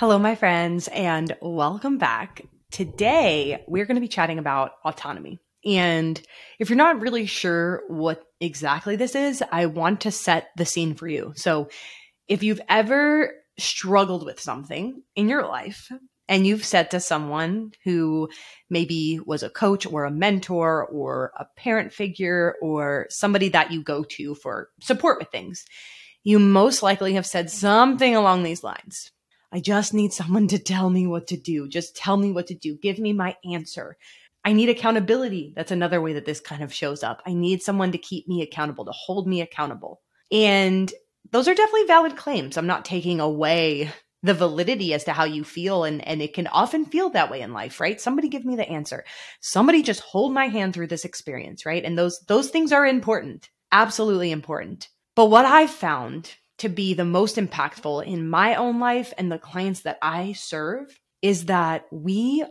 Hello, my friends, and welcome back. Today, we're going to be chatting about autonomy. And if you're not really sure what exactly this is, I want to set the scene for you. So, if you've ever struggled with something in your life and you've said to someone who maybe was a coach or a mentor or a parent figure or somebody that you go to for support with things, you most likely have said something along these lines. I just need someone to tell me what to do. Just tell me what to do. Give me my answer. I need accountability. That's another way that this kind of shows up. I need someone to keep me accountable, to hold me accountable. And those are definitely valid claims. I'm not taking away the validity as to how you feel and and it can often feel that way in life, right? Somebody give me the answer. Somebody just hold my hand through this experience, right? And those those things are important. Absolutely important. But what I've found to be the most impactful in my own life and the clients that I serve is that we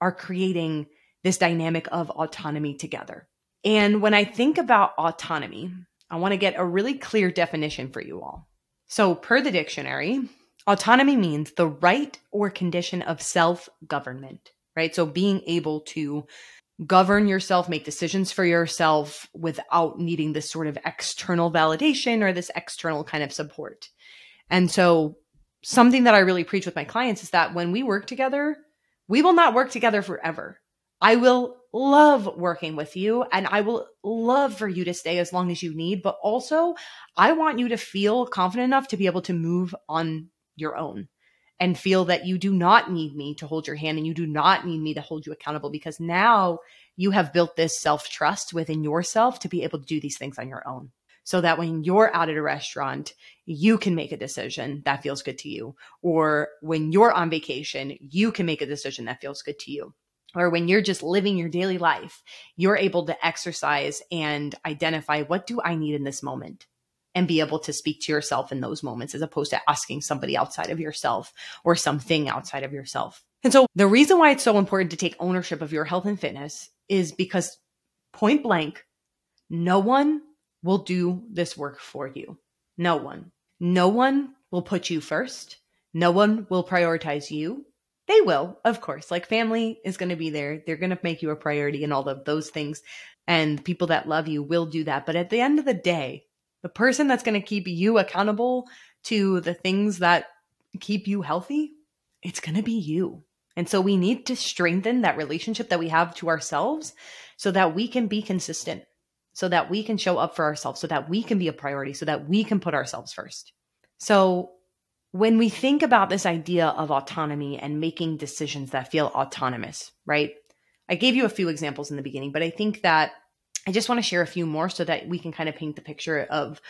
are creating this dynamic of autonomy together. And when I think about autonomy, I want to get a really clear definition for you all. So, per the dictionary, autonomy means the right or condition of self government, right? So, being able to govern yourself, make decisions for yourself without needing this sort of external validation or this external kind of support. And so, something that I really preach with my clients is that when we work together, we will not work together forever. I will love working with you and I will love for you to stay as long as you need, but also I want you to feel confident enough to be able to move on your own and feel that you do not need me to hold your hand and you do not need me to hold you accountable because now you have built this self trust within yourself to be able to do these things on your own. So that when you're out at a restaurant, you can make a decision that feels good to you. Or when you're on vacation, you can make a decision that feels good to you. Or when you're just living your daily life, you're able to exercise and identify what do I need in this moment? And be able to speak to yourself in those moments as opposed to asking somebody outside of yourself or something outside of yourself. And so the reason why it's so important to take ownership of your health and fitness is because point blank, no one will do this work for you. No one. No one will put you first. No one will prioritize you. They will, of course. Like family is going to be there. They're going to make you a priority and all of those things. And people that love you will do that. But at the end of the day, the person that's going to keep you accountable to the things that keep you healthy, it's going to be you. And so we need to strengthen that relationship that we have to ourselves so that we can be consistent, so that we can show up for ourselves, so that we can be a priority, so that we can put ourselves first. So when we think about this idea of autonomy and making decisions that feel autonomous, right? I gave you a few examples in the beginning, but I think that I just want to share a few more so that we can kind of paint the picture of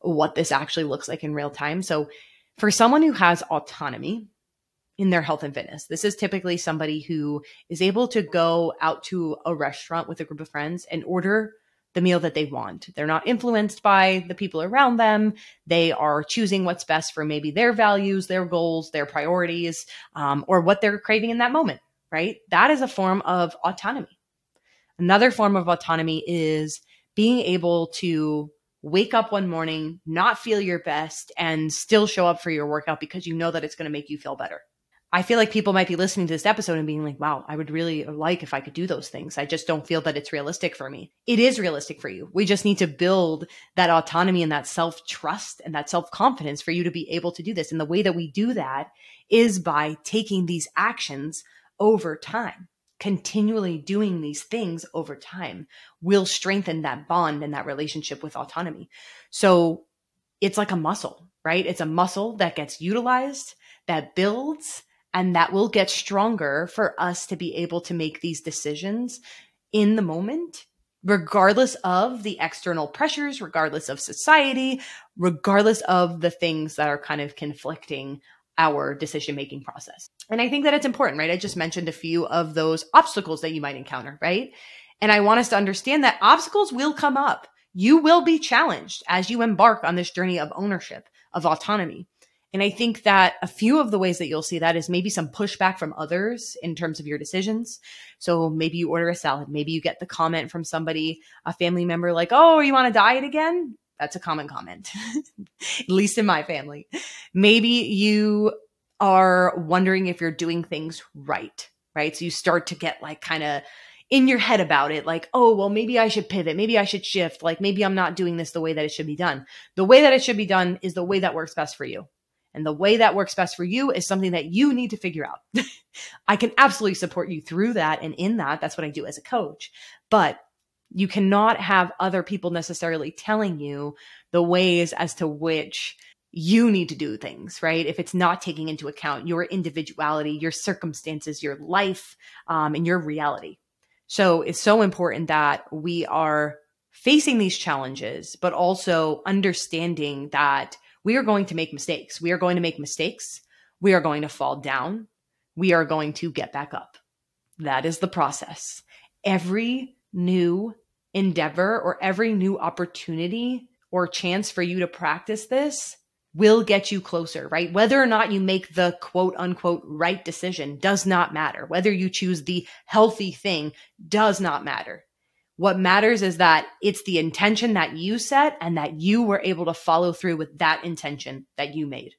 what this actually looks like in real time. So, for someone who has autonomy in their health and fitness, this is typically somebody who is able to go out to a restaurant with a group of friends and order the meal that they want. They're not influenced by the people around them. They are choosing what's best for maybe their values, their goals, their priorities, um, or what they're craving in that moment, right? That is a form of autonomy. Another form of autonomy is being able to wake up one morning, not feel your best, and still show up for your workout because you know that it's going to make you feel better. I feel like people might be listening to this episode and being like, wow, I would really like if I could do those things. I just don't feel that it's realistic for me. It is realistic for you. We just need to build that autonomy and that self trust and that self confidence for you to be able to do this. And the way that we do that is by taking these actions over time continually doing these things over time will strengthen that bond and that relationship with autonomy. So it's like a muscle, right? It's a muscle that gets utilized, that builds, and that will get stronger for us to be able to make these decisions in the moment, regardless of the external pressures, regardless of society, regardless of the things that are kind of conflicting our decision making process. And I think that it's important, right? I just mentioned a few of those obstacles that you might encounter, right? And I want us to understand that obstacles will come up. You will be challenged as you embark on this journey of ownership, of autonomy. And I think that a few of the ways that you'll see that is maybe some pushback from others in terms of your decisions. So maybe you order a salad. Maybe you get the comment from somebody, a family member, like, Oh, you on a diet again? That's a common comment, at least in my family. Maybe you are wondering if you're doing things right, right? So you start to get like kind of in your head about it, like, oh, well, maybe I should pivot. Maybe I should shift. Like, maybe I'm not doing this the way that it should be done. The way that it should be done is the way that works best for you. And the way that works best for you is something that you need to figure out. I can absolutely support you through that and in that. That's what I do as a coach. But you cannot have other people necessarily telling you the ways as to which you need to do things, right? If it's not taking into account your individuality, your circumstances, your life, um, and your reality. So it's so important that we are facing these challenges, but also understanding that we are going to make mistakes. We are going to make mistakes. We are going to fall down. We are going to get back up. That is the process. Every new endeavor or every new opportunity or chance for you to practice this will get you closer, right? Whether or not you make the quote unquote right decision does not matter. Whether you choose the healthy thing does not matter. What matters is that it's the intention that you set and that you were able to follow through with that intention that you made.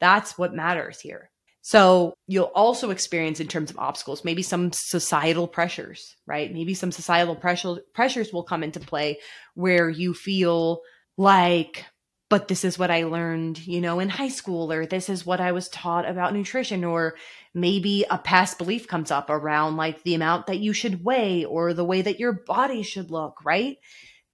That's what matters here. So you'll also experience in terms of obstacles, maybe some societal pressures, right? Maybe some societal pressure, pressures will come into play where you feel like but this is what I learned, you know, in high school, or this is what I was taught about nutrition, or maybe a past belief comes up around like the amount that you should weigh or the way that your body should look, right?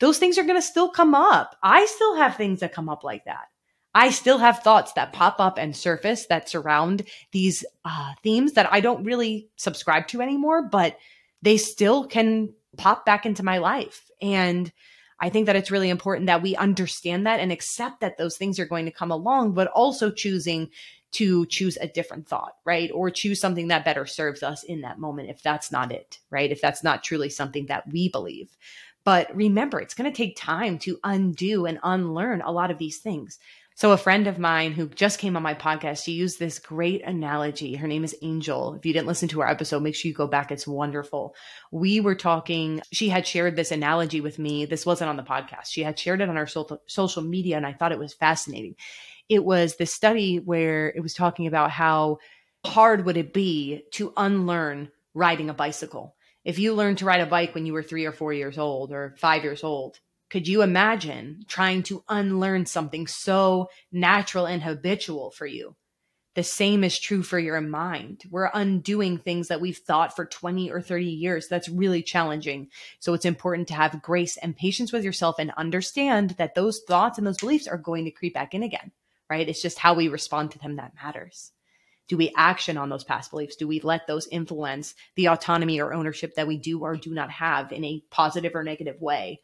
Those things are going to still come up. I still have things that come up like that. I still have thoughts that pop up and surface that surround these uh, themes that I don't really subscribe to anymore, but they still can pop back into my life. And I think that it's really important that we understand that and accept that those things are going to come along, but also choosing to choose a different thought, right? Or choose something that better serves us in that moment if that's not it, right? If that's not truly something that we believe. But remember, it's going to take time to undo and unlearn a lot of these things. So, a friend of mine who just came on my podcast, she used this great analogy. Her name is Angel. If you didn't listen to our episode, make sure you go back. It's wonderful. We were talking, she had shared this analogy with me. This wasn't on the podcast. She had shared it on our social media, and I thought it was fascinating. It was this study where it was talking about how hard would it be to unlearn riding a bicycle. If you learned to ride a bike when you were three or four years old or five years old, could you imagine trying to unlearn something so natural and habitual for you? The same is true for your mind. We're undoing things that we've thought for 20 or 30 years. That's really challenging. So it's important to have grace and patience with yourself and understand that those thoughts and those beliefs are going to creep back in again, right? It's just how we respond to them that matters. Do we action on those past beliefs? Do we let those influence the autonomy or ownership that we do or do not have in a positive or negative way?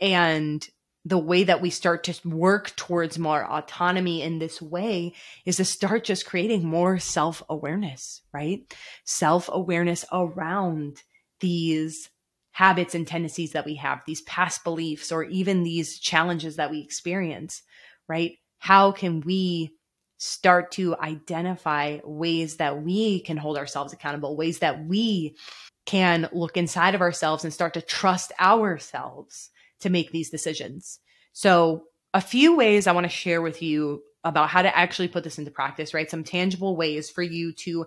And the way that we start to work towards more autonomy in this way is to start just creating more self awareness, right? Self awareness around these habits and tendencies that we have, these past beliefs, or even these challenges that we experience, right? How can we start to identify ways that we can hold ourselves accountable, ways that we can look inside of ourselves and start to trust ourselves to make these decisions. So, a few ways I want to share with you about how to actually put this into practice, right? Some tangible ways for you to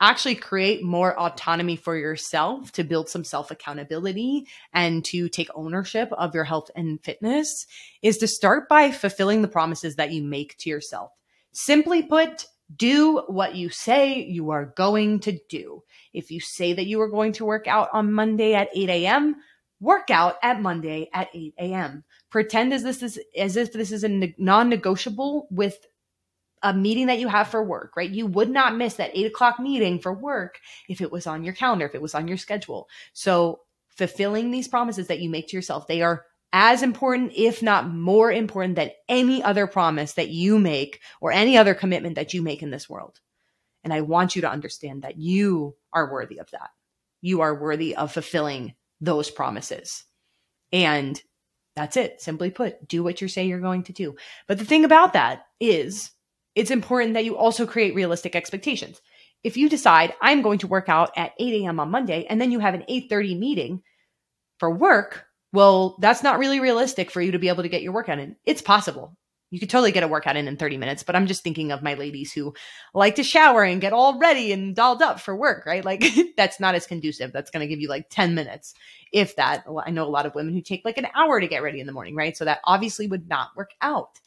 actually create more autonomy for yourself to build some self accountability and to take ownership of your health and fitness is to start by fulfilling the promises that you make to yourself. Simply put, do what you say you are going to do. If you say that you are going to work out on Monday at 8 a.m., workout at Monday at 8 a.m. Pretend as this is as if this is a non-negotiable with a meeting that you have for work, right? You would not miss that eight o'clock meeting for work if it was on your calendar, if it was on your schedule. So fulfilling these promises that you make to yourself, they are as important, if not more important than any other promise that you make or any other commitment that you make in this world. And I want you to understand that you are worthy of that. You are worthy of fulfilling those promises. And that's it. Simply put, do what you say you're going to do. But the thing about that is it's important that you also create realistic expectations. If you decide I'm going to work out at 8 a.m. on Monday and then you have an 8:30 meeting for work, well, that's not really realistic for you to be able to get your workout in. It's possible. You could totally get a workout in in 30 minutes, but I'm just thinking of my ladies who like to shower and get all ready and dolled up for work, right? Like that's not as conducive. That's going to give you like 10 minutes, if that. I know a lot of women who take like an hour to get ready in the morning, right? So that obviously would not work out.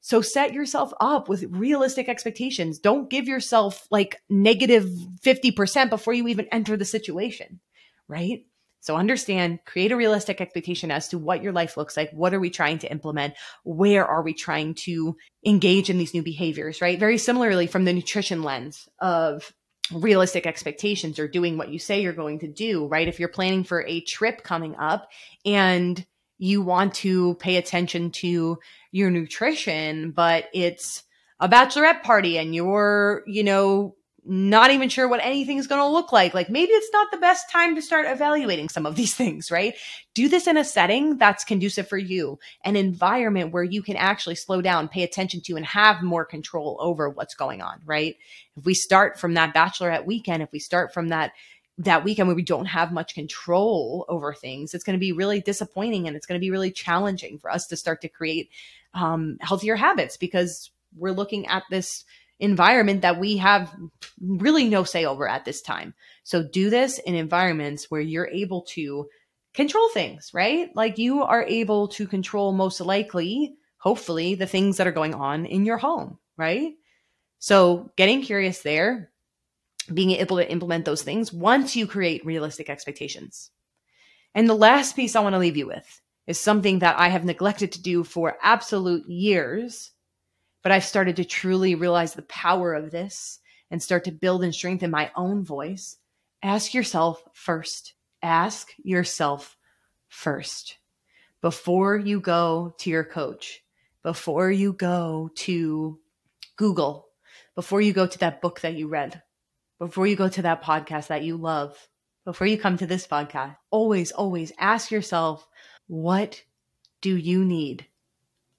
So set yourself up with realistic expectations. Don't give yourself like negative 50% before you even enter the situation, right? So understand, create a realistic expectation as to what your life looks like. What are we trying to implement? Where are we trying to engage in these new behaviors, right? Very similarly from the nutrition lens of realistic expectations or doing what you say you're going to do, right? If you're planning for a trip coming up and you want to pay attention to your nutrition, but it's a bachelorette party and you're, you know, not even sure what anything's going to look like. Like maybe it's not the best time to start evaluating some of these things, right? Do this in a setting that's conducive for you, an environment where you can actually slow down, pay attention to, and have more control over what's going on, right? If we start from that bachelorette weekend, if we start from that that weekend where we don't have much control over things, it's going to be really disappointing and it's going to be really challenging for us to start to create um, healthier habits because we're looking at this environment that we have really no say over at this time. So do this in environments where you're able to control things, right? Like you are able to control most likely, hopefully, the things that are going on in your home, right? So getting curious there, being able to implement those things once you create realistic expectations. And the last piece I want to leave you with is something that I have neglected to do for absolute years but I've started to truly realize the power of this and start to build and strengthen my own voice. Ask yourself first. Ask yourself first before you go to your coach, before you go to Google, before you go to that book that you read, before you go to that podcast that you love, before you come to this podcast, always, always ask yourself, what do you need?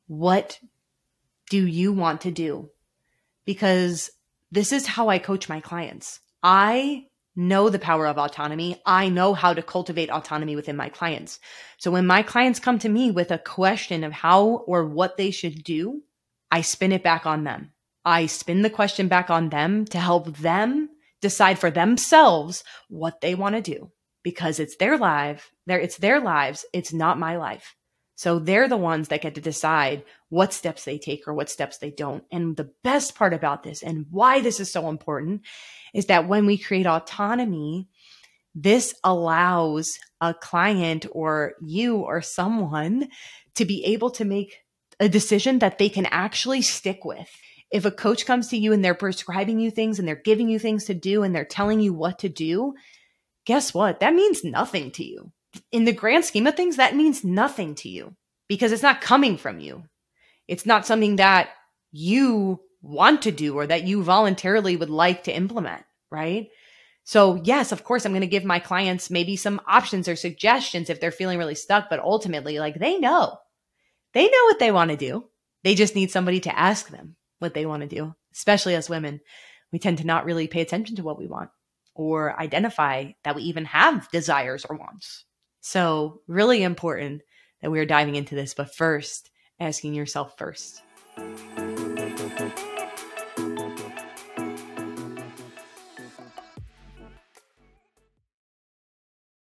What do you want to do? Because this is how I coach my clients. I know the power of autonomy. I know how to cultivate autonomy within my clients. So when my clients come to me with a question of how or what they should do, I spin it back on them. I spin the question back on them to help them decide for themselves what they want to do because it's their life, it's their lives, it's not my life. So they're the ones that get to decide what steps they take or what steps they don't. And the best part about this and why this is so important is that when we create autonomy, this allows a client or you or someone to be able to make a decision that they can actually stick with. If a coach comes to you and they're prescribing you things and they're giving you things to do and they're telling you what to do, guess what? That means nothing to you in the grand scheme of things, that means nothing to you because it's not coming from you. It's not something that you want to do or that you voluntarily would like to implement, right? So, yes, of course, I'm going to give my clients maybe some options or suggestions if they're feeling really stuck, but ultimately, like they know, they know what they want to do. They just need somebody to ask them what they want to do, especially as women. We tend to not really pay attention to what we want or identify that we even have desires or wants. So, really important that we are diving into this, but first, asking yourself first.